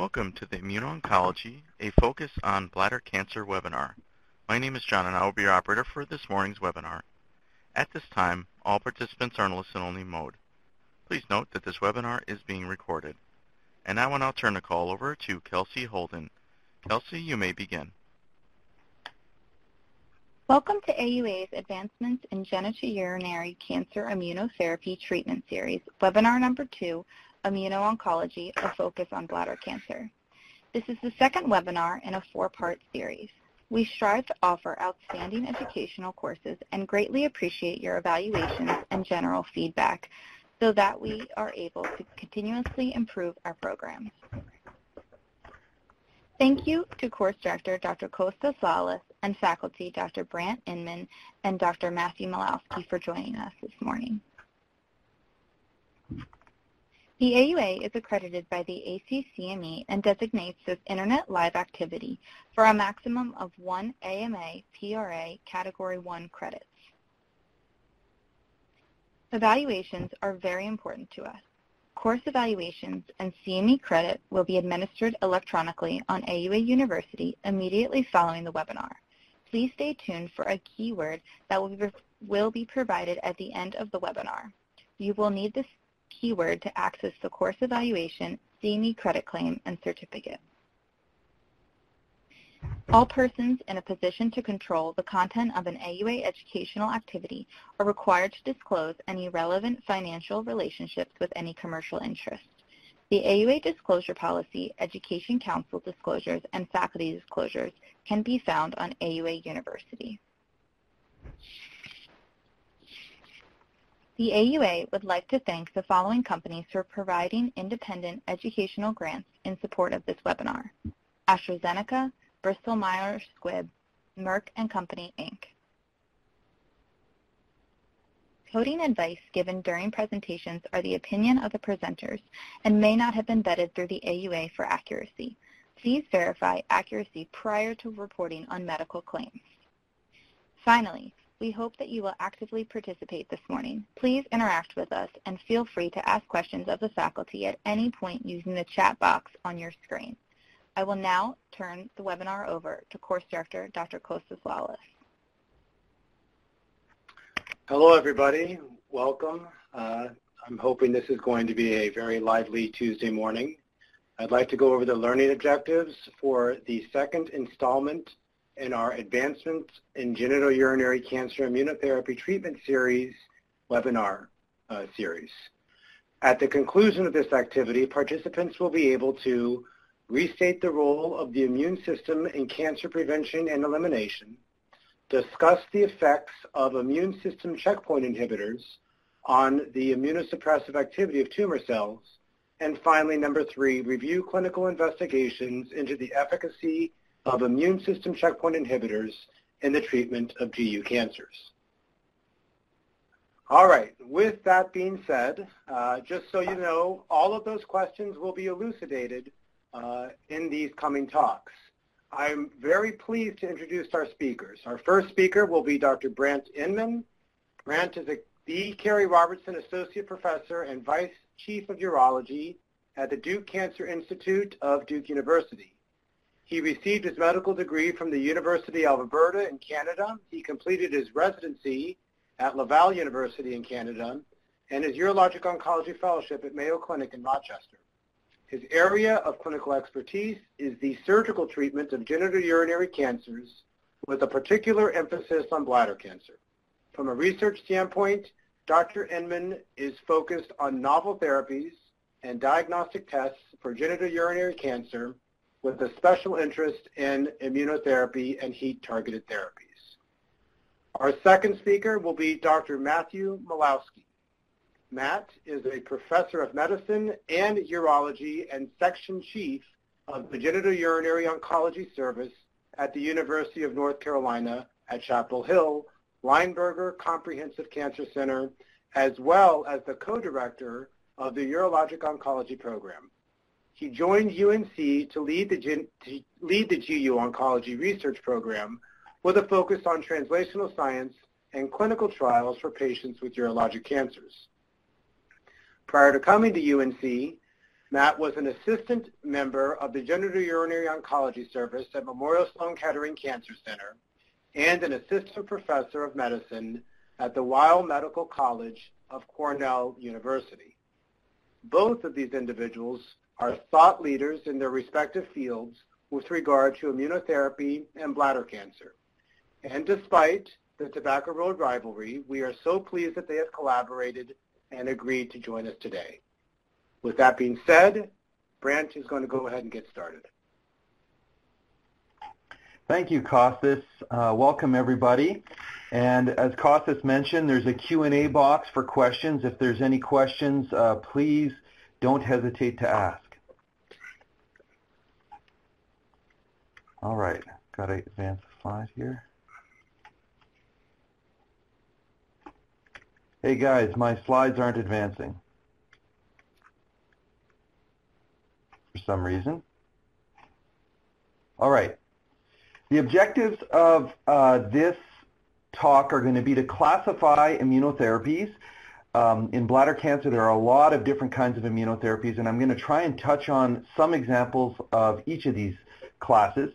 Welcome to the Immuno-Oncology, a Focus on Bladder Cancer webinar. My name is John and I will be your operator for this morning's webinar. At this time, all participants are in listen-only mode. Please note that this webinar is being recorded. And now I'll now turn the call over to Kelsey Holden. Kelsey, you may begin. Welcome to AUA's Advancements in Genitourinary Cancer Immunotherapy Treatment Series, webinar number two, Immuno-Oncology, a focus on bladder cancer. This is the second webinar in a four-part series. We strive to offer outstanding educational courses and greatly appreciate your evaluations and general feedback so that we are able to continuously improve our programs. Thank you to course director Dr. Costas Lallas and faculty Dr. Brant Inman and Dr. Matthew Milowsky for joining us this morning. The AUA is accredited by the ACCME and designates this Internet Live activity for a maximum of one AMA PRA Category 1 credits. Evaluations are very important to us. Course evaluations and CME credit will be administered electronically on AUA University immediately following the webinar. Please stay tuned for a keyword that will be, will be provided at the end of the webinar. You will need this keyword to access the course evaluation, CME credit claim, and certificate. All persons in a position to control the content of an AUA educational activity are required to disclose any relevant financial relationships with any commercial interest. The AUA disclosure policy, Education Council disclosures, and faculty disclosures can be found on AUA University. The AUA would like to thank the following companies for providing independent educational grants in support of this webinar. AstraZeneca, Bristol Myers Squibb, Merck & Company, Inc. Coding advice given during presentations are the opinion of the presenters and may not have been vetted through the AUA for accuracy. Please verify accuracy prior to reporting on medical claims. Finally, we hope that you will actively participate this morning. Please interact with us and feel free to ask questions of the faculty at any point using the chat box on your screen. I will now turn the webinar over to course director Dr. Costas Lallas. Hello everybody, welcome. Uh, I'm hoping this is going to be a very lively Tuesday morning. I'd like to go over the learning objectives for the second installment in our Advancements in Genitourinary Cancer Immunotherapy Treatment Series webinar uh, series. At the conclusion of this activity, participants will be able to restate the role of the immune system in cancer prevention and elimination, discuss the effects of immune system checkpoint inhibitors on the immunosuppressive activity of tumor cells, and finally, number three, review clinical investigations into the efficacy of immune system checkpoint inhibitors in the treatment of GU cancers. All right, with that being said, uh, just so you know, all of those questions will be elucidated uh, in these coming talks. I'm very pleased to introduce our speakers. Our first speaker will be Dr. Brant Inman. Brant is a, the Robertson Associate Professor and Vice Chief of Urology at the Duke Cancer Institute of Duke University. He received his medical degree from the University of Alberta in Canada. He completed his residency at Laval University in Canada and his urologic oncology fellowship at Mayo Clinic in Rochester. His area of clinical expertise is the surgical treatment of genitourinary cancers with a particular emphasis on bladder cancer. From a research standpoint, Dr. Inman is focused on novel therapies and diagnostic tests for genitourinary cancer with a special interest in immunotherapy and heat-targeted therapies. Our second speaker will be Dr. Matthew Milowsky. Matt is a professor of medicine and urology and section chief of the genitourinary oncology service at the University of North Carolina at Chapel Hill, Lineberger Comprehensive Cancer Center, as well as the co-director of the Urologic Oncology Program. He joined UNC to lead the, to lead the GU Oncology Research Program with a focus on translational science and clinical trials for patients with urologic cancers. Prior to coming to UNC, Matt was an assistant member of the Genitourinary Oncology Service at Memorial Sloan Kettering Cancer Center and an assistant professor of medicine at the Weill Medical College of Cornell University. Both of these individuals are thought leaders in their respective fields with regard to immunotherapy and bladder cancer. And despite the Tobacco Road rivalry, we are so pleased that they have collaborated and agreed to join us today. With that being said, Brant is going to go ahead and get started. Thank you, Costas. Uh, welcome, everybody. And as Costas mentioned, there's a Q&A box for questions. If there's any questions, uh, please don't hesitate to ask. All right, got to advance the slide here. Hey guys, my slides aren't advancing. For some reason. All right. The objectives of uh, this talk are going to be to classify immunotherapies. Um, in bladder cancer, there are a lot of different kinds of immunotherapies, and I'm going to try and touch on some examples of each of these classes.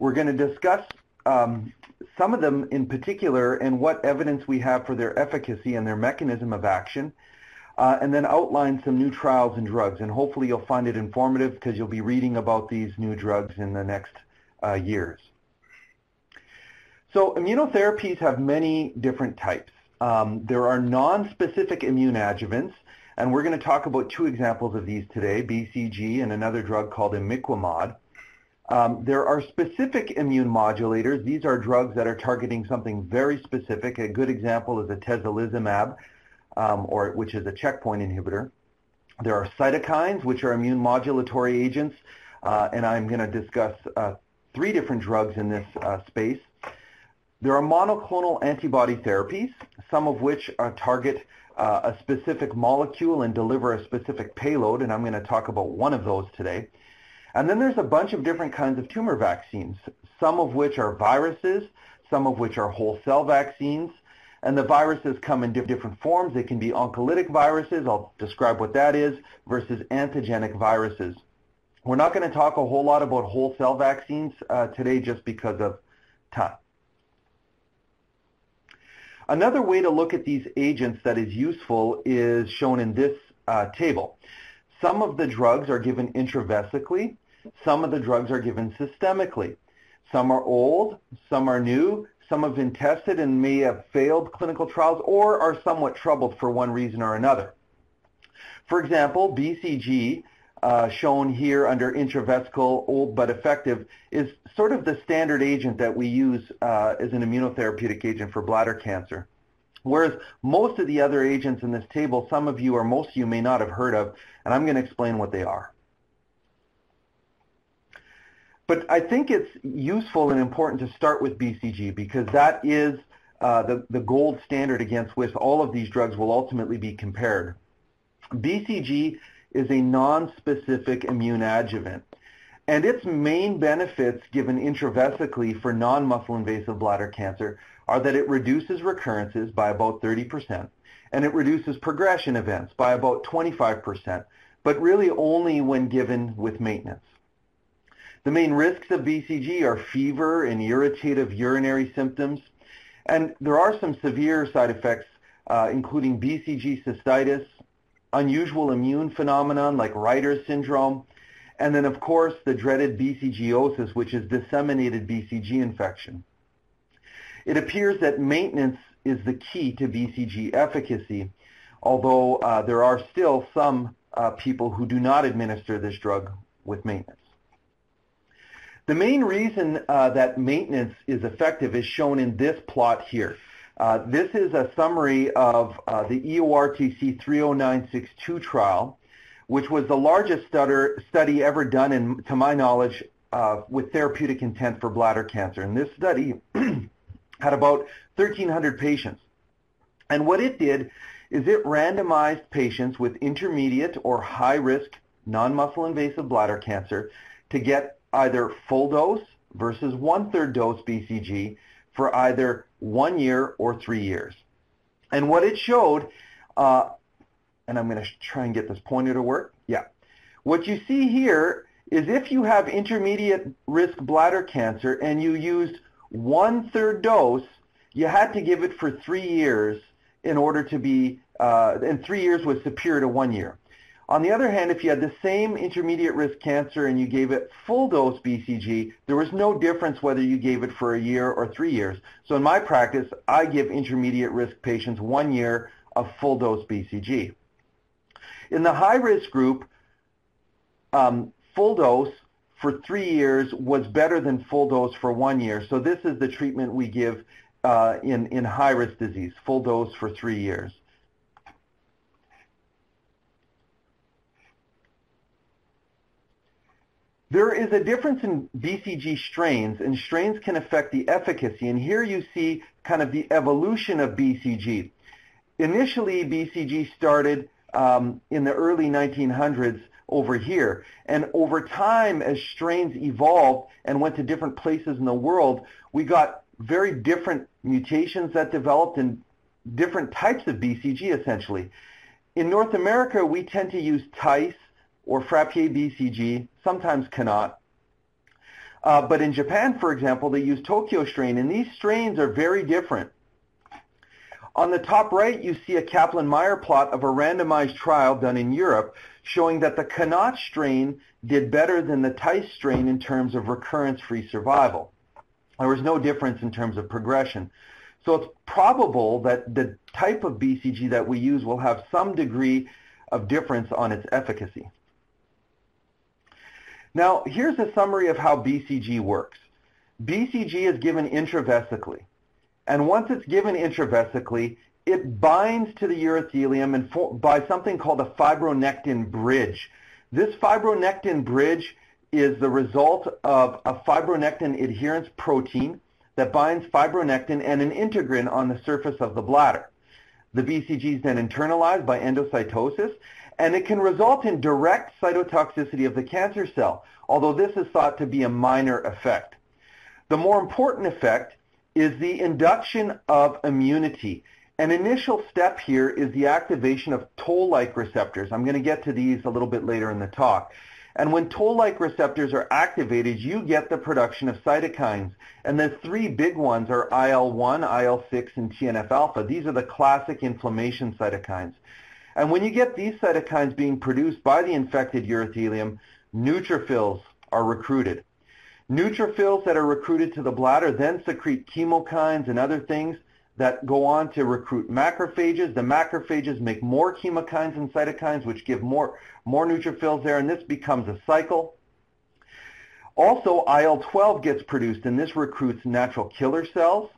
We're going to discuss um, some of them in particular and what evidence we have for their efficacy and their mechanism of action, uh, and then outline some new trials and drugs. And hopefully you'll find it informative because you'll be reading about these new drugs in the next uh, years. So immunotherapies have many different types. Um, there are non-specific immune adjuvants, and we're going to talk about two examples of these today, BCG and another drug called imiquimod. Um, there are specific immune modulators. These are drugs that are targeting something very specific. A good example is atezolizumab, um, or which is a checkpoint inhibitor. There are cytokines, which are immune modulatory agents, uh, and I'm going to discuss uh, three different drugs in this uh, space. There are monoclonal antibody therapies, some of which uh, target uh, a specific molecule and deliver a specific payload, and I'm going to talk about one of those today. And then there's a bunch of different kinds of tumor vaccines, some of which are viruses, some of which are whole cell vaccines. And the viruses come in different forms. They can be oncolytic viruses, I'll describe what that is, versus antigenic viruses. We're not going to talk a whole lot about whole cell vaccines uh, today just because of time. Another way to look at these agents that is useful is shown in this uh, table. Some of the drugs are given intravesically. Some of the drugs are given systemically. Some are old, some are new, some have been tested and may have failed clinical trials or are somewhat troubled for one reason or another. For example, BCG, uh, shown here under intravesical, old but effective, is sort of the standard agent that we use uh, as an immunotherapeutic agent for bladder cancer. Whereas most of the other agents in this table, some of you or most of you may not have heard of, and I'm going to explain what they are. But I think it's useful and important to start with BCG because that is uh, the, the gold standard against which all of these drugs will ultimately be compared. BCG is a non-specific immune adjuvant. And its main benefits given intravesically for non-muscle invasive bladder cancer are that it reduces recurrences by about 30% and it reduces progression events by about 25%, but really only when given with maintenance. The main risks of BCG are fever and irritative urinary symptoms, and there are some severe side effects, uh, including BCG cystitis, unusual immune phenomenon like Reiter's syndrome, and then of course the dreaded BCGosis, which is disseminated BCG infection. It appears that maintenance is the key to BCG efficacy, although uh, there are still some uh, people who do not administer this drug with maintenance. The main reason uh, that maintenance is effective is shown in this plot here. Uh, this is a summary of uh, the EORTC 30962 trial, which was the largest study ever done, in, to my knowledge, uh, with therapeutic intent for bladder cancer. And this study had about 1,300 patients. And what it did is it randomized patients with intermediate or high-risk non-muscle invasive bladder cancer to get either full dose versus one-third dose BCG for either one year or three years. And what it showed, uh, and I'm going to try and get this pointer to work. Yeah. What you see here is if you have intermediate risk bladder cancer and you used one-third dose, you had to give it for three years in order to be, uh, and three years was superior to one year. On the other hand, if you had the same intermediate risk cancer and you gave it full dose BCG, there was no difference whether you gave it for a year or three years. So in my practice, I give intermediate risk patients one year of full dose BCG. In the high risk group, um, full dose for three years was better than full dose for one year. So this is the treatment we give uh, in, in high risk disease, full dose for three years. There is a difference in BCG strains, and strains can affect the efficacy. And here you see kind of the evolution of BCG. Initially, BCG started um, in the early 1900s over here. And over time, as strains evolved and went to different places in the world, we got very different mutations that developed and different types of BCG, essentially. In North America, we tend to use TICE or Frappier BCG, sometimes Connaught. Uh, but in Japan, for example, they use Tokyo strain, and these strains are very different. On the top right, you see a Kaplan-Meier plot of a randomized trial done in Europe showing that the Connaught strain did better than the Tice strain in terms of recurrence-free survival. There was no difference in terms of progression. So it's probable that the type of BCG that we use will have some degree of difference on its efficacy. Now, here's a summary of how BCG works. BCG is given intravesically. And once it's given intravesically, it binds to the urothelium and for, by something called a fibronectin bridge. This fibronectin bridge is the result of a fibronectin adherence protein that binds fibronectin and an integrin on the surface of the bladder. The BCG is then internalized by endocytosis, and it can result in direct cytotoxicity of the cancer cell, although this is thought to be a minor effect. The more important effect is the induction of immunity. An initial step here is the activation of toll-like receptors. I'm going to get to these a little bit later in the talk. And when toll-like receptors are activated, you get the production of cytokines. And the three big ones are IL-1, IL-6, and TNF-alpha. These are the classic inflammation cytokines. And when you get these cytokines being produced by the infected urothelium, neutrophils are recruited. Neutrophils that are recruited to the bladder then secrete chemokines and other things that go on to recruit macrophages. The macrophages make more chemokines and cytokines, which give more, more neutrophils there, and this becomes a cycle. Also, IL-12 gets produced, and this recruits natural killer cells.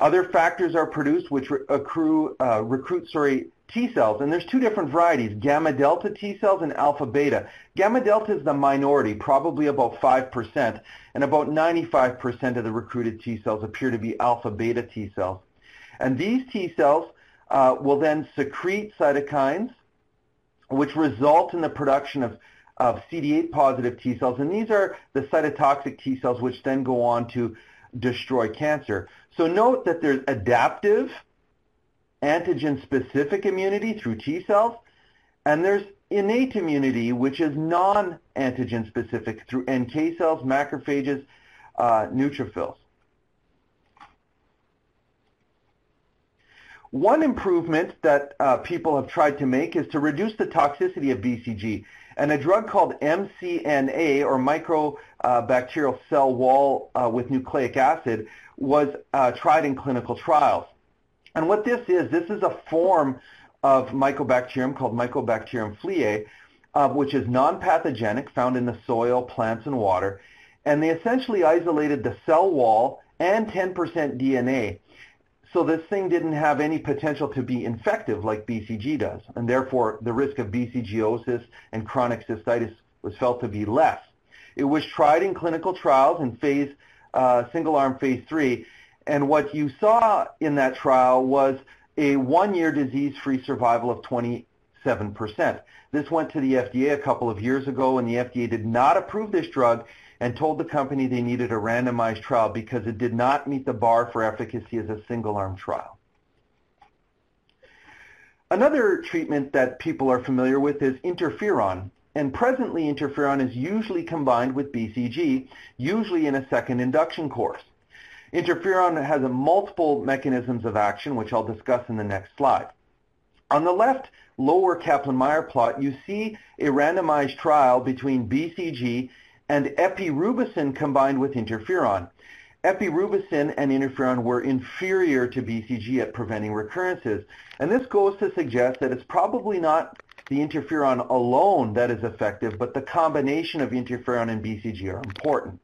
Other factors are produced which uh, recruit sorry, T cells, and there's two different varieties, gamma delta T cells and alpha beta. Gamma delta is the minority, probably about 5%, and about 95% of the recruited T cells appear to be alpha beta T cells. And these T cells uh, will then secrete cytokines, which result in the production of, of CD8 positive T cells, and these are the cytotoxic T cells which then go on to destroy cancer. So note that there's adaptive antigen-specific immunity through T cells, and there's innate immunity, which is non-antigen specific through NK cells, macrophages, uh, neutrophils. One improvement that uh, people have tried to make is to reduce the toxicity of BCG. And a drug called MCNA, or mycobacterial cell wall uh, with nucleic acid, was uh, tried in clinical trials. And what this is, this is a form of mycobacterium called Mycobacterium phlei, uh, which is non-pathogenic, found in the soil, plants, and water. And they essentially isolated the cell wall and 10% DNA. So this thing didn't have any potential to be infective like BCG does, and therefore the risk of BCGosis and chronic cystitis was felt to be less. It was tried in clinical trials in phase uh, single-arm phase three, and what you saw in that trial was a one-year disease-free survival of 27%. This went to the FDA a couple of years ago, and the FDA did not approve this drug and told the company they needed a randomized trial because it did not meet the bar for efficacy as a single-arm trial. Another treatment that people are familiar with is interferon. and presently interferon is usually combined with BCG, usually in a second induction course. Interferon has multiple mechanisms of action, which I'll discuss in the next slide. On the left lower Kaplan-Meier plot, you see a randomized trial between BCG and epirubicin combined with interferon. Epirubicin and interferon were inferior to BCG at preventing recurrences. And this goes to suggest that it's probably not the interferon alone that is effective, but the combination of interferon and BCG are important.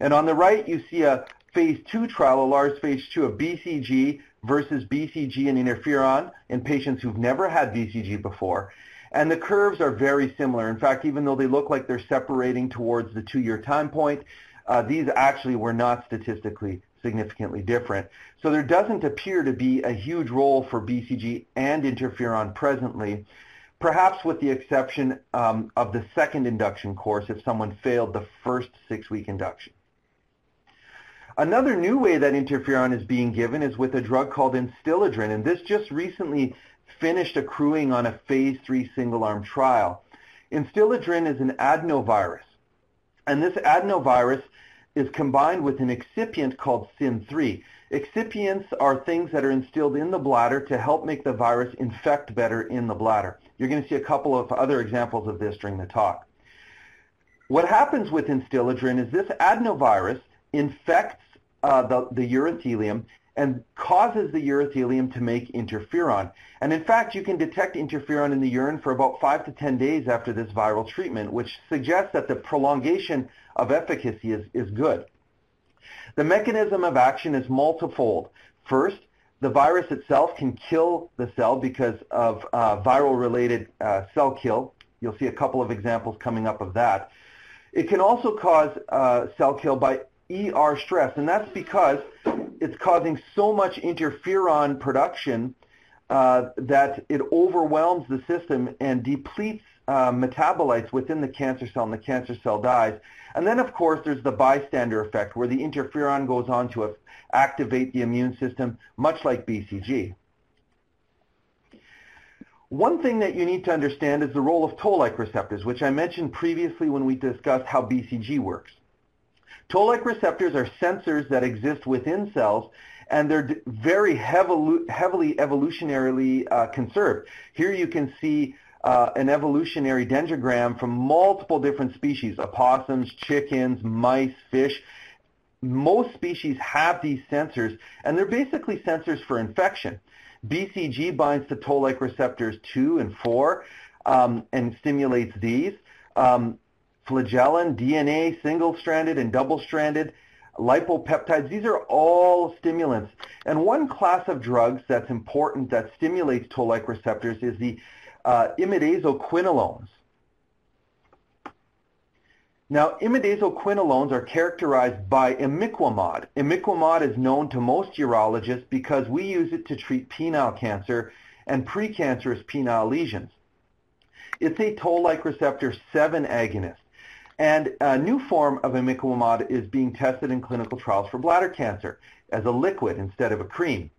And on the right, you see a phase two trial, a large phase two of BCG versus BCG and interferon in patients who've never had BCG before. And the curves are very similar. In fact, even though they look like they're separating towards the two-year time point, uh, these actually were not statistically significantly different. So there doesn't appear to be a huge role for BCG and interferon presently, perhaps with the exception um, of the second induction course if someone failed the first six-week induction. Another new way that interferon is being given is with a drug called Instiladrin, and this just recently finished accruing on a phase three single-arm trial. Instiladrin is an adenovirus, and this adenovirus is combined with an excipient called SYN3. Excipients are things that are instilled in the bladder to help make the virus infect better in the bladder. You're going to see a couple of other examples of this during the talk. What happens with Instiladrin is this adenovirus infects uh, the, the urothelium and causes the urothelium to make interferon. And in fact, you can detect interferon in the urine for about 5 to 10 days after this viral treatment, which suggests that the prolongation of efficacy is, is good. The mechanism of action is multifold. First, the virus itself can kill the cell because of uh, viral-related uh, cell kill. You'll see a couple of examples coming up of that. It can also cause uh, cell kill by ER stress, and that's because it's causing so much interferon production uh, that it overwhelms the system and depletes uh, metabolites within the cancer cell, and the cancer cell dies. And then, of course, there's the bystander effect, where the interferon goes on to activate the immune system, much like BCG. One thing that you need to understand is the role of toll-like receptors, which I mentioned previously when we discussed how BCG works. Toll-like receptors are sensors that exist within cells and they're very heavily, heavily evolutionarily uh, conserved. Here you can see uh, an evolutionary dendrogram from multiple different species, opossums, chickens, mice, fish. Most species have these sensors, and they're basically sensors for infection. BCG binds to toll-like receptors 2 and 4 um, and stimulates these. Um, flagellin, DNA, single-stranded and double-stranded, lipopeptides, these are all stimulants. And one class of drugs that's important that stimulates toll-like receptors is the uh, imidazoquinolines. Now, imidazoquinolines are characterized by imiquimod. Imiquimod is known to most urologists because we use it to treat penile cancer and precancerous penile lesions. It's a toll-like receptor 7 agonist. And a new form of imiquimod is being tested in clinical trials for bladder cancer as a liquid instead of a cream.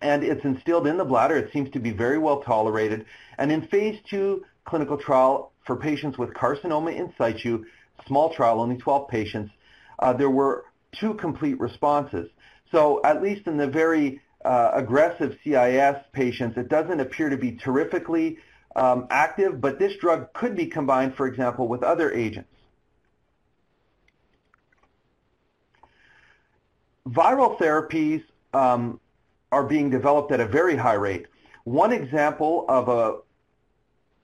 And it's instilled in the bladder. It seems to be very well tolerated. And in phase two clinical trial for patients with carcinoma in situ, small trial, only 12 patients, uh, there were two complete responses. So at least in the very uh, aggressive CIS patients, it doesn't appear to be terrifically um, active, but this drug could be combined, for example, with other agents. Viral therapies um, are being developed at a very high rate. One example of a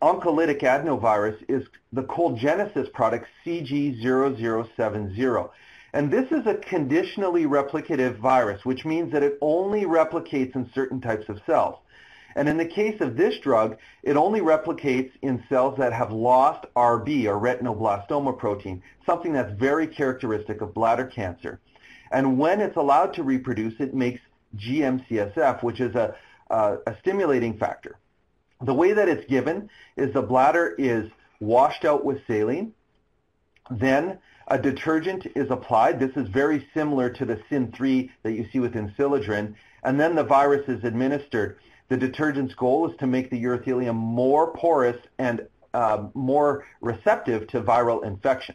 oncolytic adenovirus is the Cold Genesys product CG0070. And this is a conditionally replicative virus, which means that it only replicates in certain types of cells. And in the case of this drug, it only replicates in cells that have lost RB, or retinoblastoma protein, something that's very characteristic of bladder cancer. And when it's allowed to reproduce, it makes GM-CSF, which is a, a, stimulating factor. The way that it's given is the bladder is washed out with saline. Then a detergent is applied. This is very similar to the SYN3 that you see with Instiladrin. And then the virus is administered. The detergent's goal is to make the urothelium more porous and uh, more receptive to viral infection.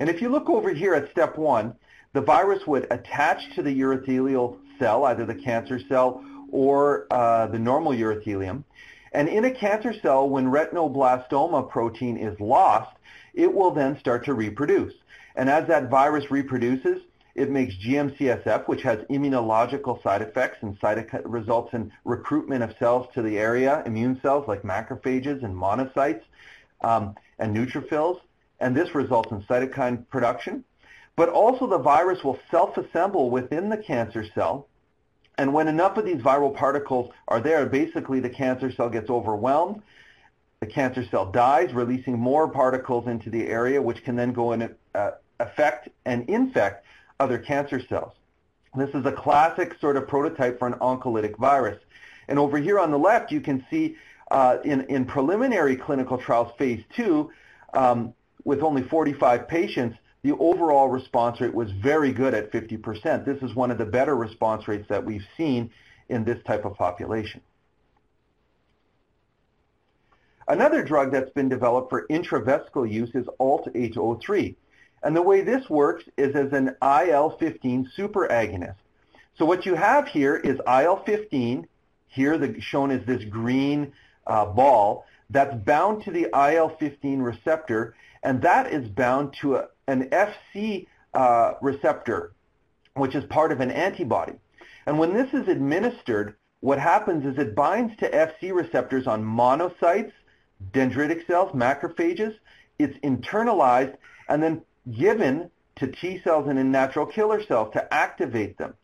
And if you look over here at step one, the virus would attach to the urothelial cell, either the cancer cell or uh, the normal urothelium. And in a cancer cell, when retinoblastoma protein is lost, it will then start to reproduce. And as that virus reproduces, it makes GM-CSF, which has immunological side effects and results in recruitment of cells to the area, immune cells like macrophages and monocytes um, and neutrophils. And this results in cytokine production. But also the virus will self-assemble within the cancer cell. And when enough of these viral particles are there, basically the cancer cell gets overwhelmed. The cancer cell dies, releasing more particles into the area, which can then go and uh, affect and infect other cancer cells. This is a classic sort of prototype for an oncolytic virus. And over here on the left, you can see uh, in, in preliminary clinical trials, phase two, um, with only 45 patients, the overall response rate was very good at 50%. This is one of the better response rates that we've seen in this type of population. Another drug that's been developed for intravesical use is ALT-803. And the way this works is as an IL-15 superagonist. So what you have here is IL-15, here the, shown as this green uh, ball, that's bound to the IL-15 receptor, and that is bound to a, an FC uh, receptor, which is part of an antibody. And when this is administered, what happens is it binds to FC receptors on monocytes, dendritic cells, macrophages. It's internalized and then given to T cells and in natural killer cells to activate them.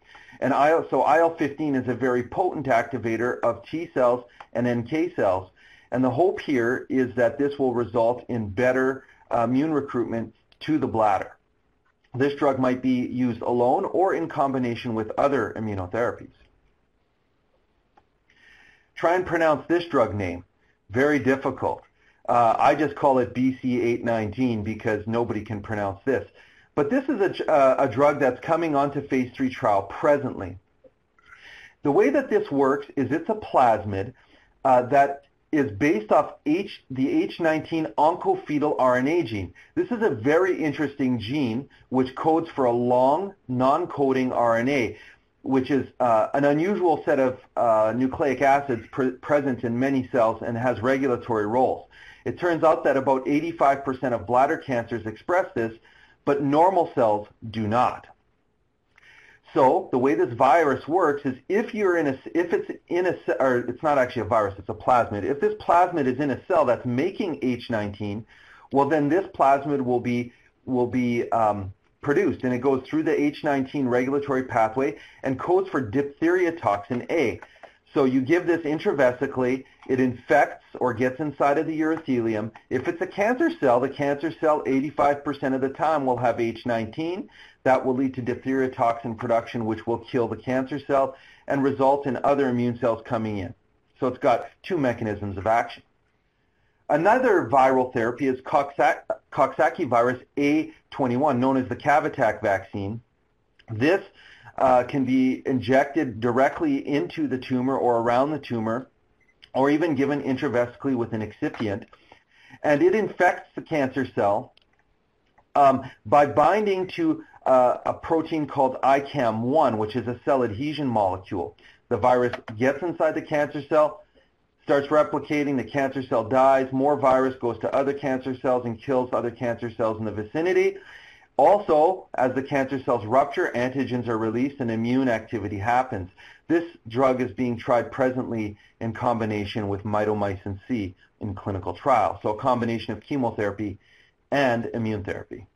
And IL, so IL-15 is a very potent activator of T cells and NK cells. And the hope here is that this will result in better uh, immune recruitment to the bladder. This drug might be used alone or in combination with other immunotherapies. Try and pronounce this drug name. Very difficult. Uh, I just call it BC819 because nobody can pronounce this. But this is a, uh, a drug that's coming onto phase three trial presently. The way that this works is it's a plasmid uh, that is based off H, the H19 oncofetal RNA gene. This is a very interesting gene which codes for a long non-coding RNA, which is uh, an unusual set of uh, nucleic acids pre present in many cells and has regulatory roles. It turns out that about 85% of bladder cancers express this, but normal cells do not. So the way this virus works is if you're in a, if it's in a, or it's not actually a virus, it's a plasmid. If this plasmid is in a cell that's making H19, well then this plasmid will be, will be um, produced and it goes through the H19 regulatory pathway and codes for diphtheria toxin A. So you give this intravesically, it infects or gets inside of the urothelium. If it's a cancer cell, the cancer cell 85% of the time will have H19. That will lead to diphtheria toxin production, which will kill the cancer cell and result in other immune cells coming in. So it's got two mechanisms of action. Another viral therapy is Coxsackie virus A21, known as the Cavatak vaccine. This uh, can be injected directly into the tumor or around the tumor, or even given intravesically with an excipient. And it infects the cancer cell um, by binding to uh, a protein called ICAM1, which is a cell adhesion molecule. The virus gets inside the cancer cell, starts replicating, the cancer cell dies, more virus goes to other cancer cells and kills other cancer cells in the vicinity. Also, as the cancer cells rupture, antigens are released and immune activity happens. This drug is being tried presently in combination with mitomycin C in clinical trials, so a combination of chemotherapy and immune therapy.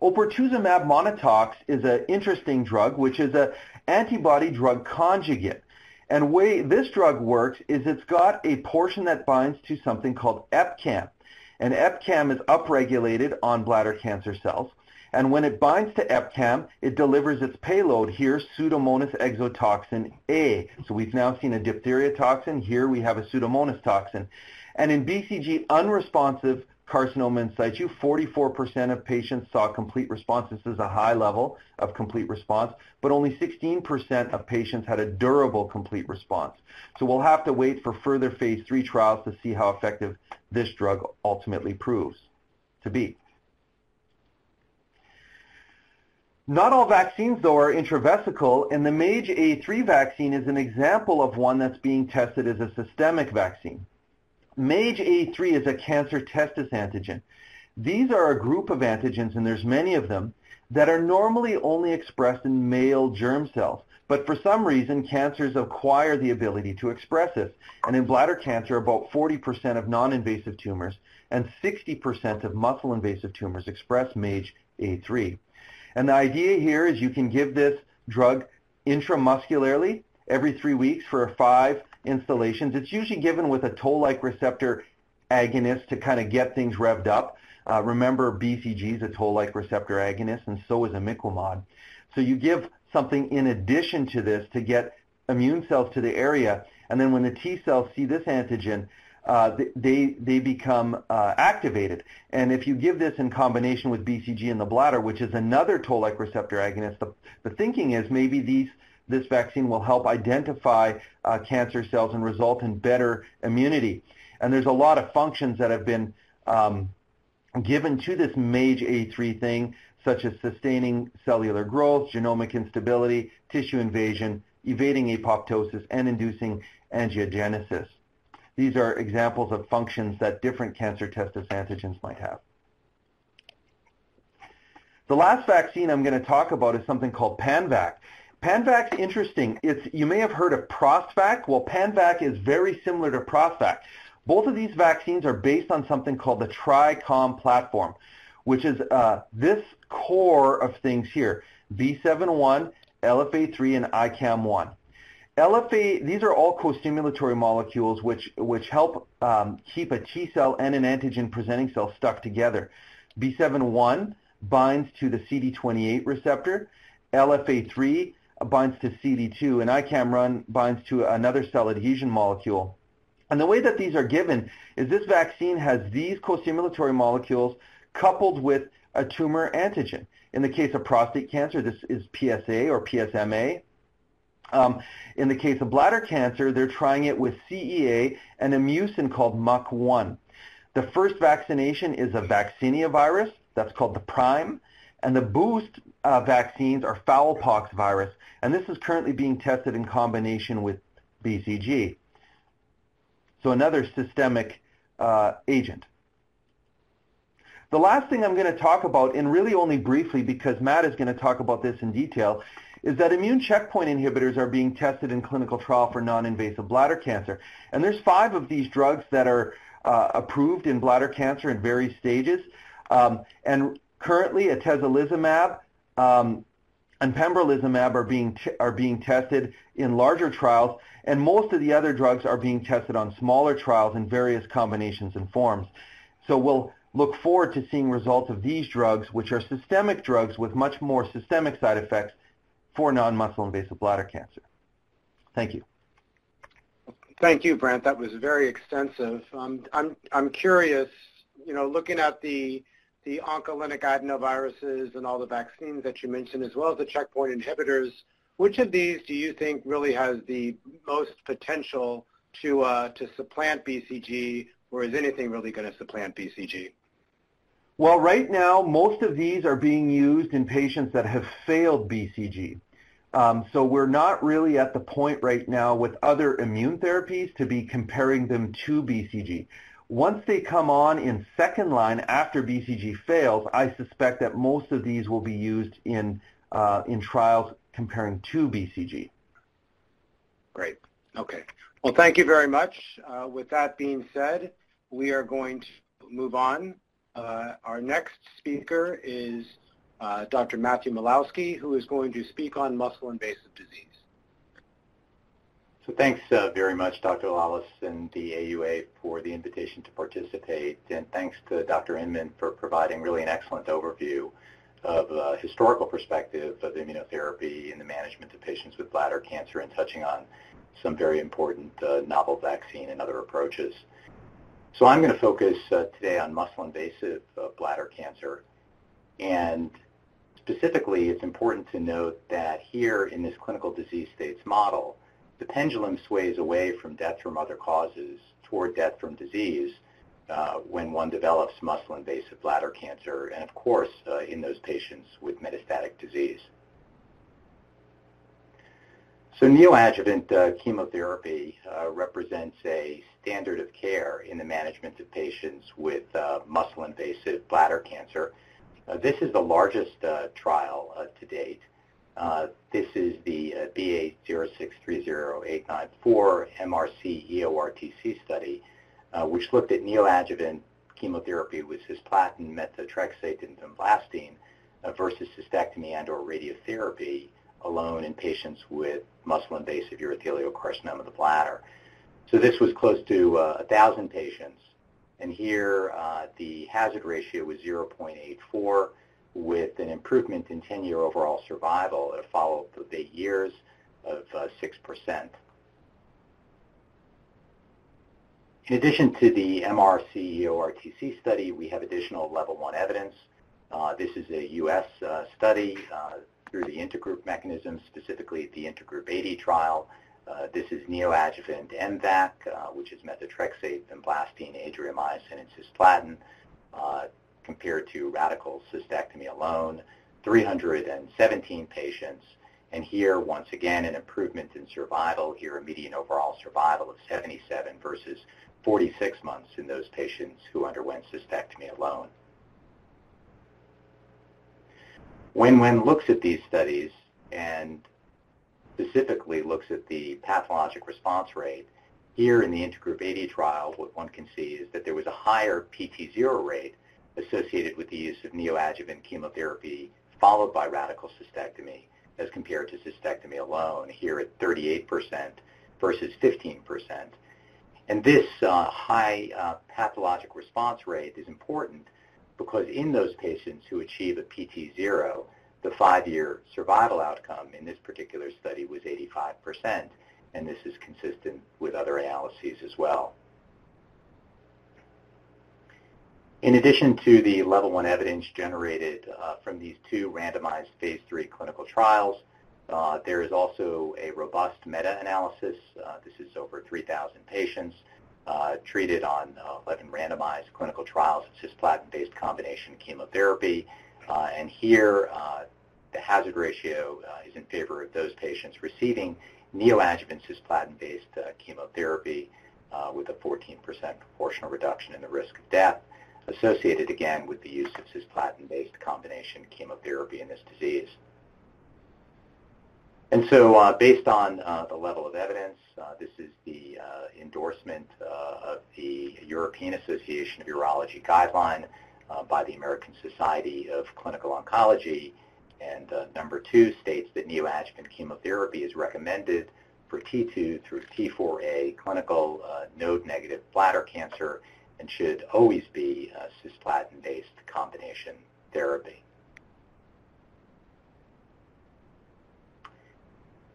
Oportuzumab monatox is an interesting drug, which is an antibody drug conjugate. And way this drug works is it's got a portion that binds to something called EpCAM. And EpCAM is upregulated on bladder cancer cells. And when it binds to EpCAM, it delivers its payload here, Pseudomonas exotoxin A. So we've now seen a diphtheria toxin. Here we have a Pseudomonas toxin. And in BCG unresponsive carcinoma in situ. 44% of patients saw complete response. This is a high level of complete response, but only 16% of patients had a durable complete response. So we'll have to wait for further phase three trials to see how effective this drug ultimately proves to be. Not all vaccines, though, are intravesical, and the MAGE-A3 vaccine is an example of one that's being tested as a systemic vaccine. MAGE-A3 is a cancer testis antigen. These are a group of antigens, and there's many of them, that are normally only expressed in male germ cells. But for some reason, cancers acquire the ability to express this. And in bladder cancer, about 40% of non-invasive tumors and 60% of muscle-invasive tumors express MAGE-A3. And the idea here is you can give this drug intramuscularly every three weeks for five installations. It's usually given with a toll-like receptor agonist to kind of get things revved up. Uh, remember, BCG is a toll-like receptor agonist, and so is imiquimod. So you give something in addition to this to get immune cells to the area, and then when the T cells see this antigen, uh, they, they become uh, activated. And if you give this in combination with BCG in the bladder, which is another toll-like receptor agonist, the, the thinking is maybe these this vaccine will help identify uh, cancer cells and result in better immunity. And there's a lot of functions that have been um, given to this MAGE-A3 thing, such as sustaining cellular growth, genomic instability, tissue invasion, evading apoptosis, and inducing angiogenesis. These are examples of functions that different cancer testis antigens might have. The last vaccine I'm going to talk about is something called PanVac. PanVac's interesting. It's, you may have heard of ProstVac. Well, PanVac is very similar to ProstVac. Both of these vaccines are based on something called the TRICOM platform, which is uh, this core of things here, B7-1, LFA3, and ICAM-1. LFA, these are all co-stimulatory molecules which, which help um, keep a T cell and an antigen presenting cell stuck together. B7-1 binds to the CD28 receptor. LFA3 binds to CD2, and ICAM-1 binds to another cell adhesion molecule. And the way that these are given is this vaccine has these co-stimulatory molecules coupled with a tumor antigen. In the case of prostate cancer, this is PSA or PSMA. Um, in the case of bladder cancer, they're trying it with CEA and a mucin called MUC1. The first vaccination is a vaccinia virus, that's called the prime, and the boost uh, vaccines are fowlpox virus, and this is currently being tested in combination with BCG. So another systemic uh, agent. The last thing I'm going to talk about, and really only briefly because Matt is going to talk about this in detail, is that immune checkpoint inhibitors are being tested in clinical trial for non-invasive bladder cancer. And there's five of these drugs that are uh, approved in bladder cancer in various stages. Um, and currently, atezolizumab um, and pembrolizumab are being, are being tested in larger trials, and most of the other drugs are being tested on smaller trials in various combinations and forms. So we'll look forward to seeing results of these drugs, which are systemic drugs with much more systemic side effects for non-muscle invasive bladder cancer. Thank you. Thank you, Brant. That was very extensive. Um, I'm, I'm curious, you know, looking at the, the oncolytic adenoviruses and all the vaccines that you mentioned, as well as the checkpoint inhibitors, which of these do you think really has the most potential to, uh, to supplant BCG, or is anything really going to supplant BCG? Well, right now, most of these are being used in patients that have failed BCG. Um, so we're not really at the point right now with other immune therapies to be comparing them to BCG. Once they come on in second line after BCG fails, I suspect that most of these will be used in, uh, in trials comparing to BCG. Great. Okay. Well, thank you very much. Uh, with that being said, we are going to move on uh, our next speaker is uh, Dr. Matthew Milowsky, who is going to speak on muscle-invasive disease. So thanks uh, very much, Dr. Lallas and the AUA for the invitation to participate, and thanks to Dr. Inman for providing really an excellent overview of a historical perspective of immunotherapy in the management of patients with bladder cancer and touching on some very important uh, novel vaccine and other approaches. So I'm going to focus uh, today on muscle-invasive uh, bladder cancer. And specifically, it's important to note that here in this clinical disease states model, the pendulum sways away from death from other causes toward death from disease uh, when one develops muscle-invasive bladder cancer, and of course, uh, in those patients with metastatic disease. So neoadjuvant uh, chemotherapy uh, represents a standard of care in the management of patients with uh, muscle-invasive bladder cancer. Uh, this is the largest trial to date. This is the BA0630894 MRC EORTC study, which looked at neoadjuvant chemotherapy with cisplatin, methotrexate, and vinblastine versus cystectomy and or radiotherapy alone in patients with muscle-invasive urothelial carcinoma of the bladder. So this was close to uh, 1,000 patients. And here uh, the hazard ratio was 0.84 with an improvement in 10-year overall survival at a follow-up of 8 years of uh, 6%. In addition to the MRC-EORTC study, we have additional level 1 evidence. Uh, this is a U.S. Uh, study uh, through the intergroup mechanism, specifically the intergroup 80 trial. Uh, this is neoadjuvant MVAC, uh, which is methotrexate, vinblastine, adriamycin, and cisplatin, compared to radical cystectomy alone, 317 patients. And here, once again, an improvement in survival. Here, a median overall survival of 77 versus 46 months in those patients who underwent cystectomy alone. When one looks at these studies and specifically looks at the pathologic response rate, here in the intergroup 80 trial, what one can see is that there was a higher PT0 rate associated with the use of neoadjuvant chemotherapy followed by radical cystectomy as compared to cystectomy alone, here at 38% versus 15%. And this uh, high uh, pathologic response rate is important because in those patients who achieve a PT0, the five-year survival outcome in this particular study was 85%, and this is consistent with other analyses as well. In addition to the level one evidence generated uh, from these two randomized phase three clinical trials, uh, there is also a robust meta-analysis. Uh, this is over 3,000 patients uh, treated on uh, 11 randomized clinical trials of cisplatin-based combination chemotherapy. Uh, and here, the hazard ratio is in favor of those patients receiving neoadjuvant cisplatin-based chemotherapy with a 14% proportional reduction in the risk of death associated, again, with the use of cisplatin-based combination chemotherapy in this disease. And so uh, based on uh, the level of evidence, uh, this is the uh, endorsement uh, of the European Association of Urology guideline uh, by the American Society of Clinical Oncology. And number two states that neoadjuvant chemotherapy is recommended for T2 through T4A clinical node-negative bladder cancer and should always be cisplatin-based combination therapy.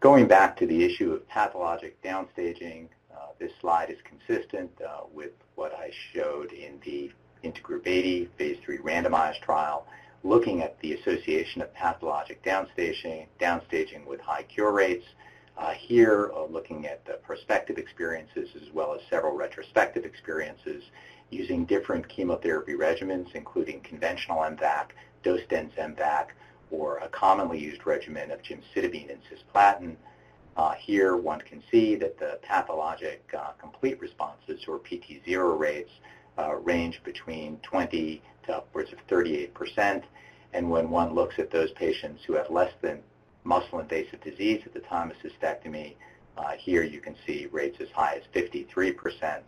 Going back to the issue of pathologic downstaging, uh, this slide is consistent uh, with what I showed in the Intergroup 80 phase 3 randomized trial, looking at the association of pathologic downstaging, downstaging with high cure rates. Uh, here, uh, looking at the prospective experiences as well as several retrospective experiences using different chemotherapy regimens, including conventional MVAC, dose-dense MVAC, or a commonly used regimen of gemcitabine and cisplatin. Uh, here one can see that the pathologic uh, complete responses, or PT0 rates, uh, range between 20 to upwards of 38%. And when one looks at those patients who have less than muscle-invasive disease at the time of cystectomy, uh, here you can see rates as high as 53%.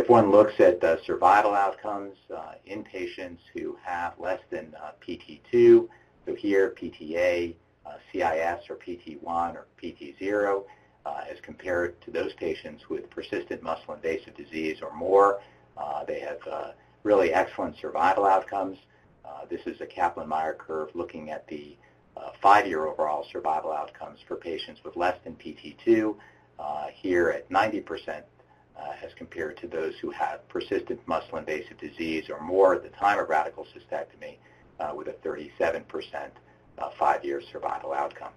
If one looks at the survival outcomes uh, in patients who have less than uh, PT2, so here, PTA, uh, CIS, or PT1, or PT0, uh, as compared to those patients with persistent muscle-invasive disease or more. Uh, they have uh, really excellent survival outcomes. Uh, this is a Kaplan-Meier curve looking at the uh, five-year overall survival outcomes for patients with less than PT2. here at 90% uh, as compared to those who have persistent muscle-invasive disease or more at the time of radical cystectomy uh, with a 37% uh, five-year survival outcome.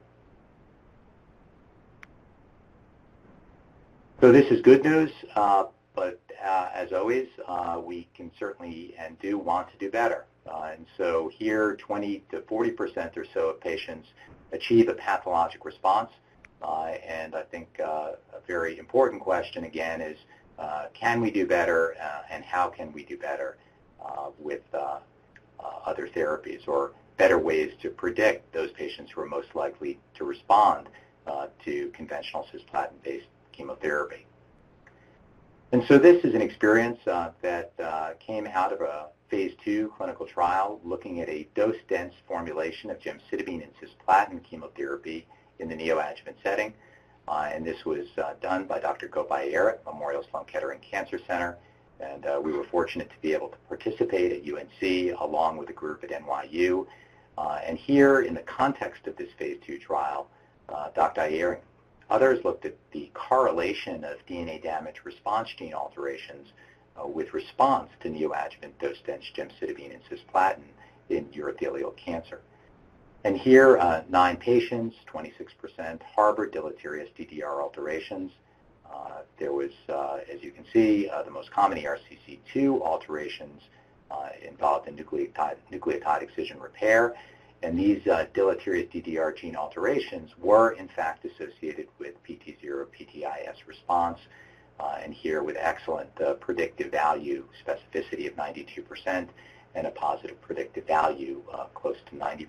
So this is good news, uh, but uh, as always, uh, we can certainly and do want to do better. and so here, 20 to 40% or so of patients achieve a pathologic response. Uh, and I think uh, a very important question again is, uh, can we do better and how can we do better with other therapies or better ways to predict those patients who are most likely to respond to conventional cisplatin-based chemotherapy. And so this is an experience uh, that uh, came out of a phase two clinical trial looking at a dose-dense formulation of gemcitabine and cisplatin chemotherapy in the neoadjuvant setting. Uh, and this was uh, done by Dr. Gopal Iyer at Memorial Sloan Kettering Cancer Center. And uh, we were fortunate to be able to participate at UNC along with a group at NYU. Uh, and here, in the context of this phase two trial, Dr. Iyer and others looked at the correlation of DNA damage response gene alterations uh, with response to neoadjuvant dose-dense gemcitabine and cisplatin in urothelial cancer. And here, uh, nine patients, 26%, harbored deleterious DDR alterations. Uh, there was, uh, as you can see, uh, the most common ERCC2 alterations uh, involved in nucleotide, nucleotide excision repair. And these uh, deleterious DDR gene alterations were, in fact, associated with PT0 PTIS response, and here with excellent predictive value specificity of 92% and a positive predictive value close to 90%.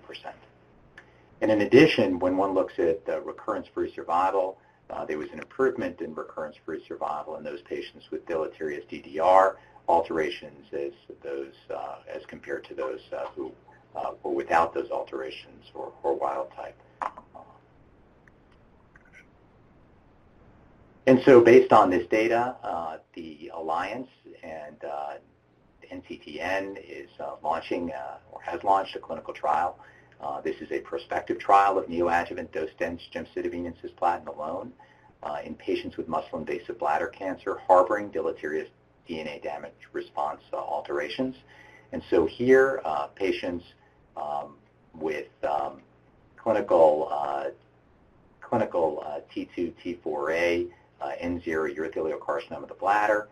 And in addition, when one looks at uh, recurrence-free survival, uh, there was an improvement in recurrence-free survival in those patients with deleterious DDR alterations as those uh, as compared to those uh, who uh, were without those alterations or, or wild type. And so based on this data, uh, the Alliance and NCTN is launching or has launched a clinical trial uh, this is a prospective trial of neoadjuvant dose-dense gemcitabine and cisplatin alone uh, in patients with muscle-invasive bladder cancer harboring deleterious DNA damage response uh, alterations. And so here, uh, patients um, with um, clinical uh, clinical T2, T4A, N0 urothelial carcinoma of the bladder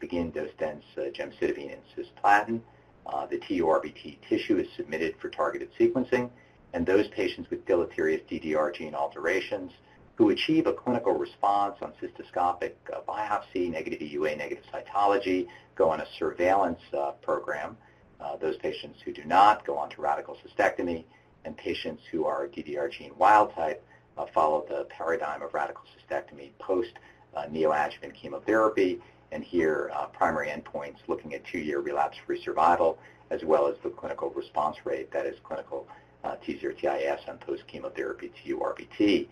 begin dose-dense gemcitabine and cisplatin. Uh, the TURBT tissue is submitted for targeted sequencing, and those patients with deleterious DDR gene alterations who achieve a clinical response on cystoscopic uh, biopsy, negative EUA, negative cytology, go on a surveillance uh, program. Uh, those patients who do not go on to radical cystectomy, and patients who are DDR gene wild type uh, follow the paradigm of radical cystectomy post uh, neoadjuvant chemotherapy and here uh, primary endpoints looking at two-year relapse-free survival as well as the clinical response rate, that is clinical uh, T0-TIS on post-chemotherapy TURBT.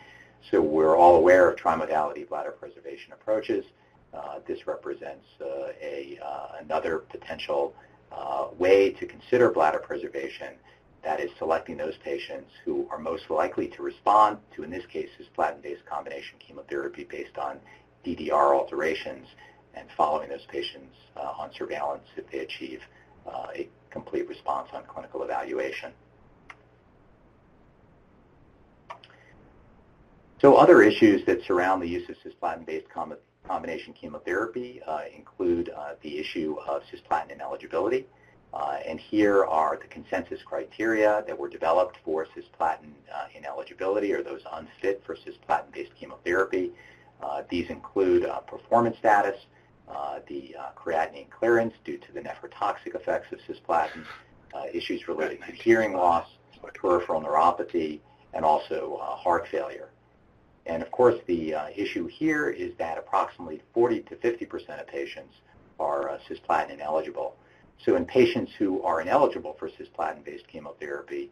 So we're all aware of trimodality bladder preservation approaches. Uh, this represents uh, a, uh, another potential uh, way to consider bladder preservation that is selecting those patients who are most likely to respond to, in this case, cisplatin-based combination chemotherapy based on DDR alterations and following those patients uh, on surveillance if they achieve uh, a complete response on clinical evaluation. So other issues that surround the use of cisplatin-based com combination chemotherapy uh, include uh, the issue of cisplatin ineligibility. Uh, and here are the consensus criteria that were developed for cisplatin uh, ineligibility or those unfit for cisplatin-based chemotherapy. these include performance status, the uh, creatinine clearance due to the nephrotoxic effects of cisplatin, uh, issues related to hearing loss, peripheral neuropathy, and also uh, heart failure. And of course, the uh, issue here is that approximately 40 to 50% of patients are uh, cisplatin ineligible. So in patients who are ineligible for cisplatin-based chemotherapy,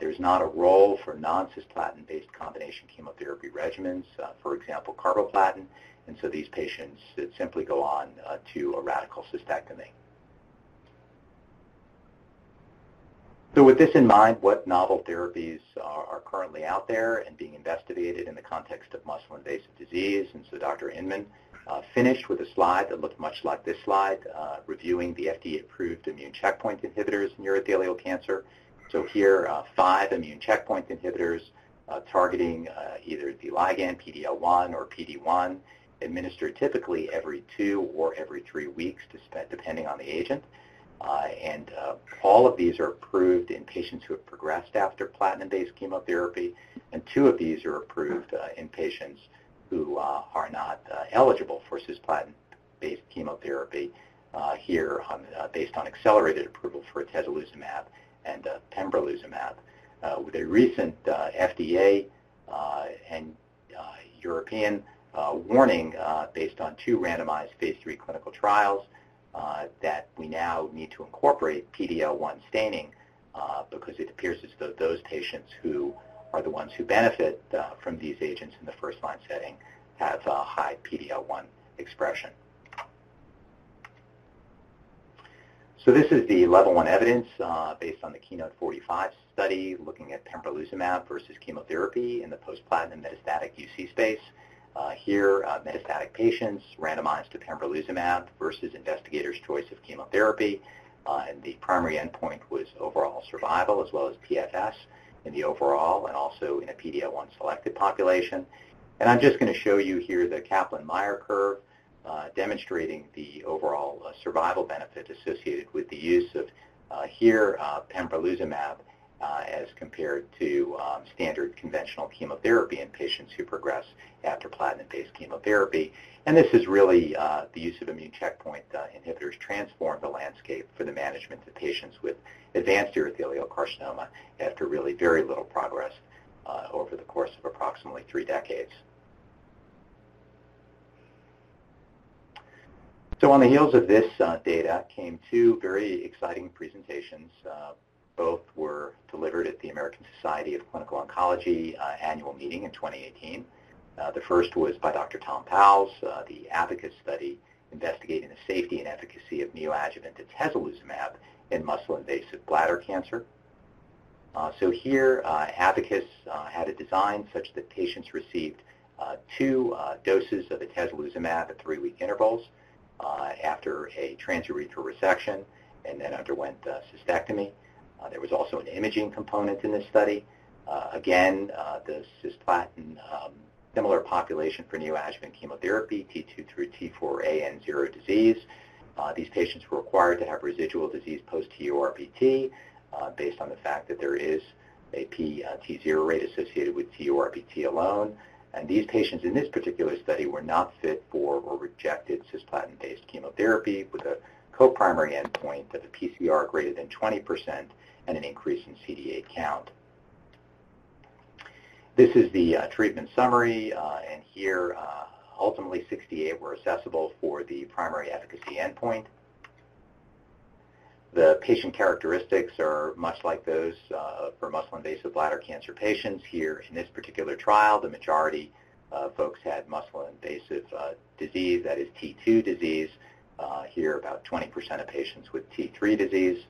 there's not a role for non-cisplatin-based combination chemotherapy regimens, for example, carboplatin, and so these patients simply go on uh, to a radical cystectomy. So with this in mind, what novel therapies are, are, currently out there and being investigated in the context of muscle-invasive disease? And so Dr. Inman uh, finished with a slide that looked much like this slide, uh, reviewing the FDA-approved immune checkpoint inhibitors in urothelial cancer. So here, uh, five immune checkpoint inhibitors uh, targeting uh, either the ligand, PD-L1 or PD-1, administered typically every two or every three weeks, depending on the agent. Uh, and uh, all of these are approved in patients who have progressed after platinum-based chemotherapy, and two of these are approved uh, in patients who uh, are not uh, eligible for cisplatin-based chemotherapy uh, here on, based on accelerated approval for atezolizumab and pembrolizumab. with a recent FDA and European warning based on two randomized phase 3 clinical trials uh, that we now need to incorporate PD-L1 staining uh, because it appears as though those patients who are the ones who benefit uh, from these agents in the first-line setting have high PD-L1 expression. So this is the level one evidence uh, based on the Keynote 45 study looking at pembrolizumab versus chemotherapy in the post-platinum metastatic UC space. Uh, here, uh, metastatic patients randomized to pembrolizumab versus investigator's choice of chemotherapy. Uh, and the primary endpoint was overall survival as well as PFS in the overall and also in a PD-L1 selected population. And I'm just going to show you here the Kaplan-Meier curve uh, demonstrating the overall uh, survival benefit associated with the use of uh, here pembrolizumab uh, as compared to um, standard conventional chemotherapy in patients who progress after platinum-based chemotherapy. And this is really uh, the use of immune checkpoint uh, inhibitors transformed the landscape for the management of patients with advanced urothelial carcinoma after really very little progress uh, over the course of approximately three decades. So on the heels of this uh, data came two very exciting presentations uh, both were delivered at the American Society of Clinical Oncology uh, annual meeting in 2018. Uh, the first was by Dr. Tom Powles, uh, the Abacus study investigating the safety and efficacy of neoadjuvant atezolizumab in muscle-invasive bladder cancer. Uh, so here, uh, Abacus uh, had a design such that patients received two doses of atezolizumab at three-week intervals after a transurethral resection and then underwent cystectomy. Uh, there was also an imaging component in this study. Uh, again, uh, the cisplatin um, similar population for neoadjuvant chemotherapy, T2 through T4A and zero disease. Uh, these patients were required to have residual disease post-TURBT uh, based on the fact that there is a P-T0 uh, rate associated with TURBT alone. And these patients in this particular study were not fit for or rejected cisplatin-based chemotherapy with a co-primary endpoint of a PCR greater than 20% and an increase in CD8 count. This is the uh, treatment summary, uh, and here uh, ultimately 68 were accessible for the primary efficacy endpoint. The patient characteristics are much like those uh, for muscle-invasive bladder cancer patients. Here in this particular trial, the majority of folks had muscle-invasive uh, disease, that is T2 disease. Uh, here, about 20% of patients with T3 disease.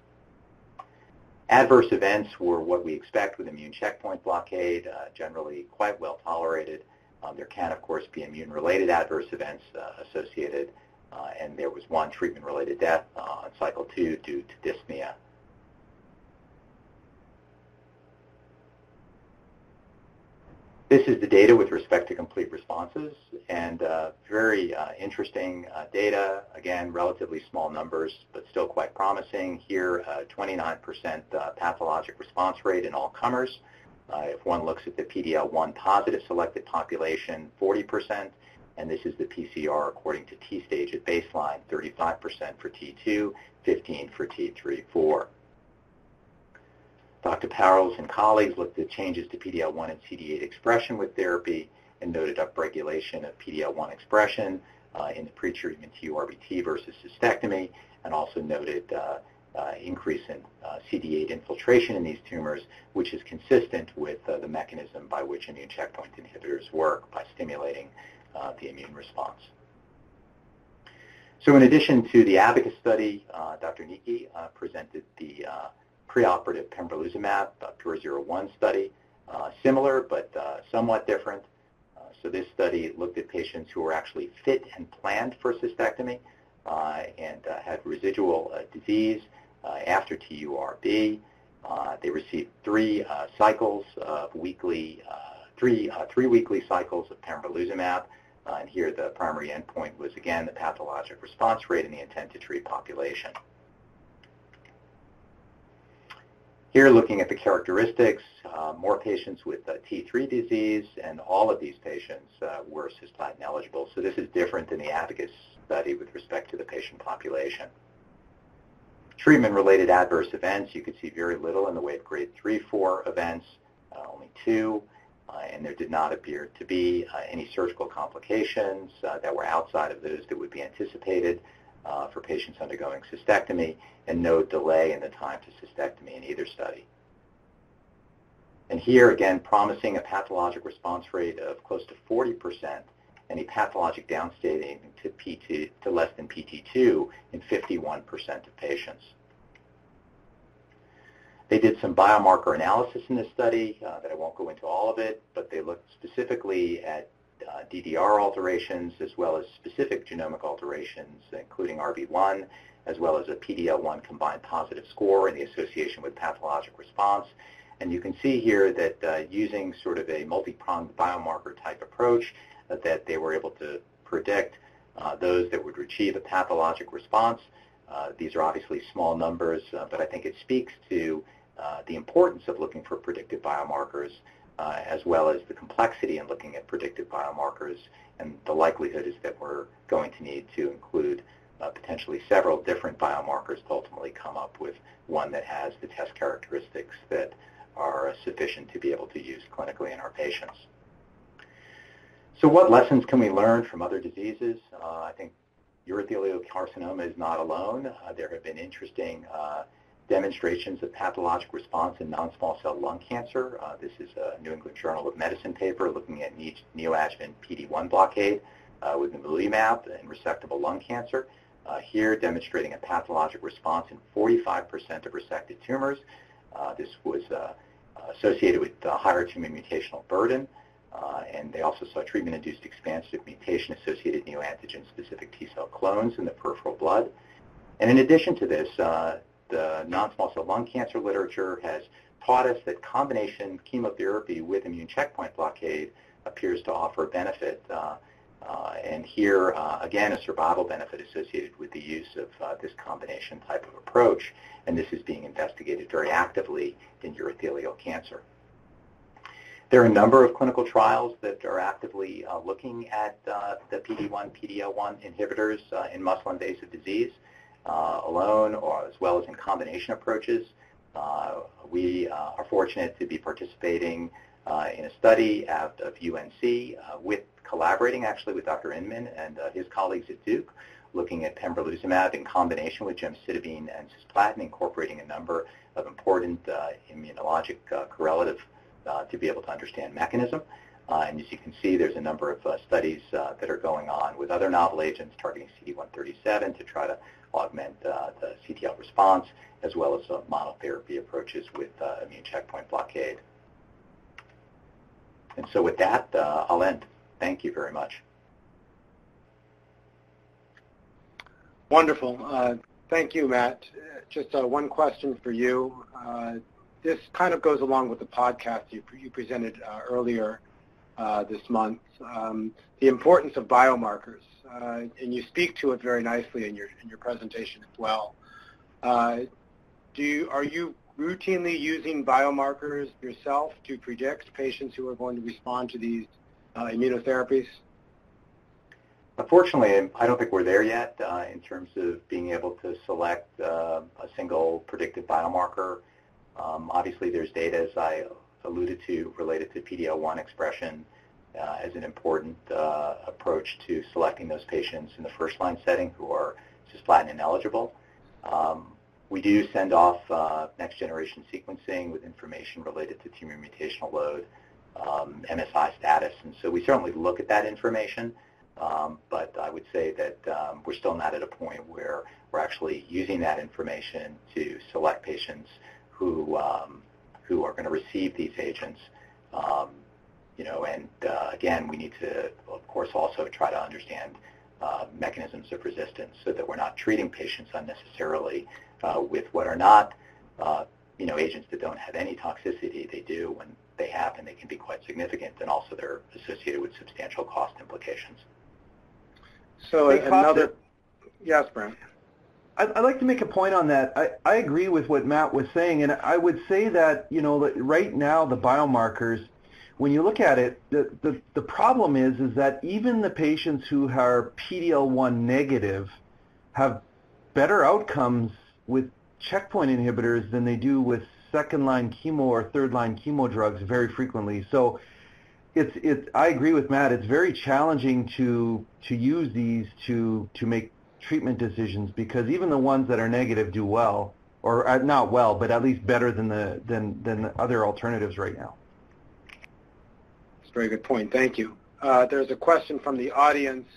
Adverse events were what we expect with immune checkpoint blockade, uh, generally quite well tolerated. Um, there can, of course, be immune-related adverse events uh, associated, uh, and there was one treatment-related death uh, on cycle two due to dyspnea. This is the data with respect to complete responses and uh, very uh, interesting uh, data. Again, relatively small numbers, but still quite promising. Here, 29% uh, uh, pathologic response rate in all comers. Uh, if one looks at the PD-L1 positive selected population, 40%, and this is the PCR according to T-stage at baseline, 35% for T2, 15 for T3, 4. Dr. Powles and colleagues looked at changes to PD-L1 and CD8 expression with therapy and noted upregulation of PD-L1 expression uh, in the pretreatment TURBT versus cystectomy, and also noted uh, uh, increase in uh, CD8 infiltration in these tumors, which is consistent with uh, the mechanism by which immune checkpoint inhibitors work by stimulating uh, the immune response. So in addition to the Abacus study, Dr. Necchi presented the preoperative pembrolizumab, uh, PURE-01 study, uh, similar but uh, somewhat different. Uh, so this study looked at patients who were actually fit and planned for cystectomy uh, and had residual disease after TURB. they received three cycles of weekly, three, three weekly cycles of pembrolizumab. Uh, and here the primary endpoint was, again, the pathologic response rate in the intent to treat population. Here, looking at the characteristics, uh, more patients with uh, T3 disease, and all of these patients uh, were cisplatin eligible. So this is different than the Abacus study with respect to the patient population. Treatment-related adverse events, you could see very little in the way of grade 3, 4 events, uh, only two, uh, and there did not appear to be uh, any surgical complications that were outside of those that would be anticipated uh, for patients undergoing cystectomy and no delay in the time to cystectomy in either study. And here, again, promising a pathologic response rate of close to 40% and a pathologic downstaging to, P2, to less than PT2 in 51% of patients. They did some biomarker analysis in this study uh, that I won't go into all of it, but they looked specifically at uh, DDR alterations as well as specific genomic alterations, including RB1, as well as a PDL1 combined positive score and the association with pathologic response. And you can see here that uh, using sort of a multi-pronged biomarker type approach, uh, that they were able to predict uh, those that would achieve a pathologic response. Uh, these are obviously small numbers, but I think it speaks to the importance of looking for predictive biomarkers uh, as well as the complexity in looking at predictive biomarkers. And the likelihood is that we're going to need to include uh, potentially several different biomarkers to ultimately come up with one that has the test characteristics that are sufficient to be able to use clinically in our patients. So what lessons can we learn from other diseases? Uh, I think urothelial carcinoma is not alone. Uh, there have been interesting uh, demonstrations of pathologic response in non-small cell lung cancer. Uh, this is a New England Journal of Medicine paper looking at neoadjuvant PD-1 blockade uh, with nivolumab in resectable lung cancer. Uh, here demonstrating a pathologic response in 45% of resected tumors. Uh, this was uh, associated with higher tumor mutational burden. Uh, and they also saw treatment-induced expansive mutation-associated neoantigen-specific T-cell clones in the peripheral blood. And in addition to this, uh, the non-small cell lung cancer literature has taught us that combination chemotherapy with immune checkpoint blockade appears to offer benefit. Uh, uh, and here, uh, again, a survival benefit associated with the use of uh, this combination type of approach. And this is being investigated very actively in urothelial cancer. There are a number of clinical trials that are actively uh, looking at uh, the PD-1, PD-L1 inhibitors in muscle-invasive disease alone or as well as in combination approaches. Uh, we uh, are fortunate to be participating in a study out of UNC with collaborating actually with Dr. Inman and his colleagues at Duke looking at pembrolizumab in combination with gemcitabine and cisplatin, incorporating a number of important uh, immunologic uh, correlative uh, to be able to understand mechanism. And as you can see, there's a number of studies that are going on with other novel agents targeting CD137 to try to augment uh, the CTL response, as well as uh, monotherapy approaches with uh, immune checkpoint blockade. And so with that, I'll end. Thank you very much. Wonderful. Uh, thank you, Matt. Just uh, one question for you. Uh, this kind of goes along with the podcast you, you presented earlier this month, um, the importance of biomarkers uh, and you speak to it very nicely in your in your presentation as well. Uh, do you, are you routinely using biomarkers yourself to predict patients who are going to respond to these uh, immunotherapies? Unfortunately, I don't think we're there yet uh, in terms of being able to select uh, a single predictive biomarker. Um, obviously, there's data, as I alluded to, related to PD-L1 expression uh, as an important uh, approach to selecting those patients in the first-line setting who are cisplatin ineligible. Um, we do send off uh, next-generation sequencing with information related to tumor mutational load, um, MSI status, and so we certainly look at that information, um, but I would say that um, we're still not at a point where we're actually using that information to select patients who um, who are going to receive these agents. Um, you know, and uh, again, we need to, of course, also try to understand uh, mechanisms of resistance so that we're not treating patients unnecessarily uh, with what are not, uh, you know, agents that don't have any toxicity. They do when they happen. They can be quite significant, and also they're associated with substantial cost implications. So another, yes, Brant. I'd like to make a point on that. I, I agree with what Matt was saying, and I would say that, you know, right now the biomarkers, when you look at it, the, the, the problem is, is that even the patients who are PD-L1 negative have better outcomes with checkpoint inhibitors than they do with second-line chemo or third-line chemo drugs very frequently. So it's, it's, I agree with Matt. It's very challenging to, to use these to, to make treatment decisions because even the ones that are negative do well, or uh, not well, but at least better than the than than the other alternatives right now. That's a very good point. Thank you. Uh, there's a question from the audience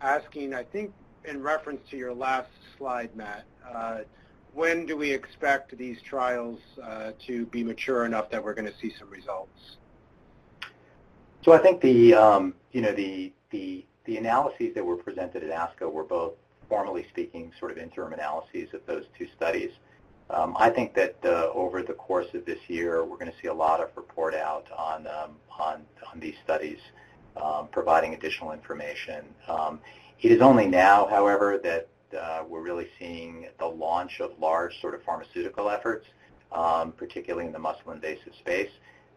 asking, I think, in reference to your last slide, Matt. Uh, when do we expect these trials uh, to be mature enough that we're going to see some results? So I think the um, you know the the the analyses that were presented at ASCO were both formally speaking, sort of interim analyses of those two studies. Um, I think that uh, over the course of this year, we're going to see a lot of report out on um, on, on these studies, um, providing additional information. Um, it is only now, however, that uh, we're really seeing the launch of large sort of pharmaceutical efforts, um, particularly in the muscle-invasive space.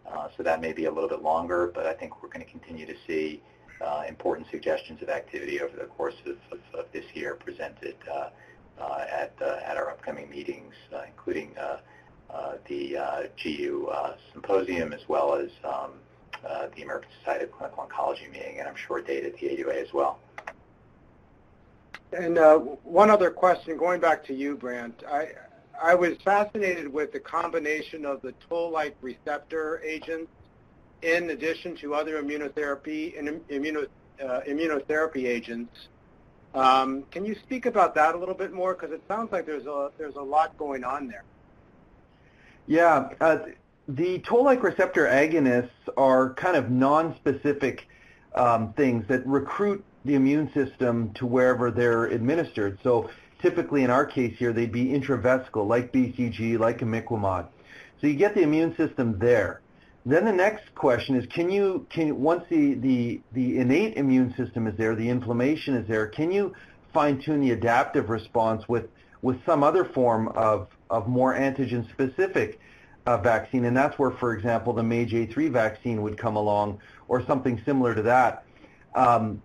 Uh, so that may be a little bit longer, but I think we're going to continue to see important suggestions of activity over the course of, of, of this year presented uh, uh, at, at our upcoming meetings, including the GU symposium as well as um, the American Society of Clinical Oncology meeting, and I'm sure data at the AUA as well. And uh, one other question, going back to you, Brant. I, I was fascinated with the combination of the toll-like receptor agents in addition to other immunotherapy and immuno, uh, immunotherapy agents. Um, can you speak about that a little bit more? Because it sounds like there's a there's a lot going on there. Yeah, uh, the toll-like receptor agonists are kind of non-specific um, things that recruit the immune system to wherever they're administered. So typically in our case here, they'd be intravesical, like BCG, like imiquimod. So you get the immune system there. Then the next question is, can you, can once the, the, the innate immune system is there, the inflammation is there, can you fine-tune the adaptive response with, with some other form of, of more antigen-specific uh, vaccine? And that's where, for example, the MAGE-A3 vaccine would come along, or something similar to that. Um,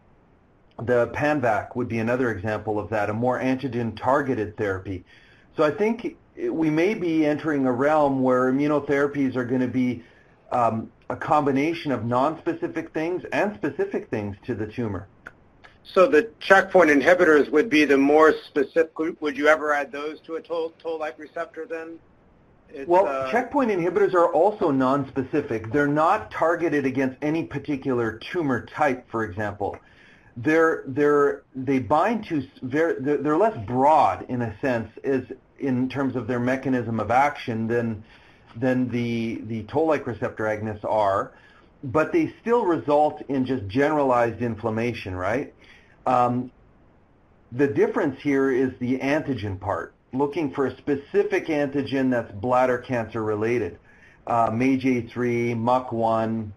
the PanVac would be another example of that, a more antigen-targeted therapy. So I think we may be entering a realm where immunotherapies are going to be um, a combination of non-specific things and specific things to the tumor. So the checkpoint inhibitors would be the more specific. Would you ever add those to a toll, toll-like receptor then? It's, well, uh, checkpoint inhibitors are also non-specific. They're not targeted against any particular tumor type, for example. They're, they're, they bind to, very, they're, they're less broad in a sense as in terms of their mechanism of action than than the, the toll-like receptor agonists are, but they still result in just generalized inflammation, right? Um, the difference here is the antigen part, looking for a specific antigen that's bladder cancer related. Uh, MAGE-A3, MUC1,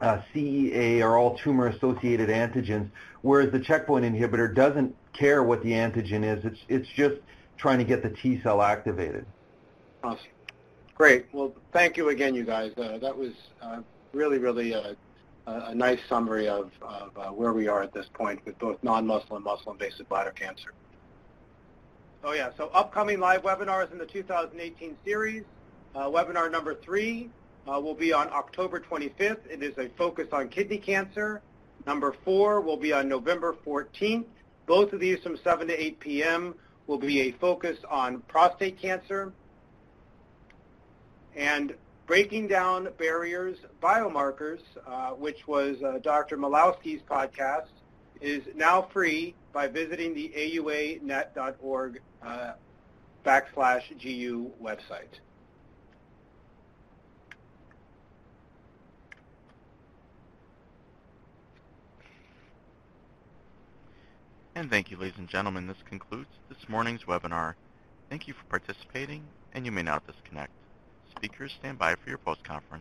uh, CEA are all tumor-associated antigens, whereas the checkpoint inhibitor doesn't care what the antigen is. It's, it's just trying to get the T cell activated. Awesome. Great. Well, thank you again, you guys. Uh, that was uh, really, really a, a, nice summary of, of uh, where we are at this point with both non-muscle and muscle-invasive bladder cancer. Oh yeah, so upcoming live webinars in the 2018 series. Uh, webinar number three uh, will be on October 25th. It is a focus on kidney cancer. Number four will be on November 14th. Both of these from 7 to 8 p.m. will be a focus on prostate cancer and breaking down barriers, biomarkers, uh, which was uh, Dr. Milowsky's podcast, is now free by visiting the auanet.org uh, backslash GU website. And thank you, ladies and gentlemen. This concludes this morning's webinar. Thank you for participating, and you may now disconnect. Speakers, stand by for your post-conference.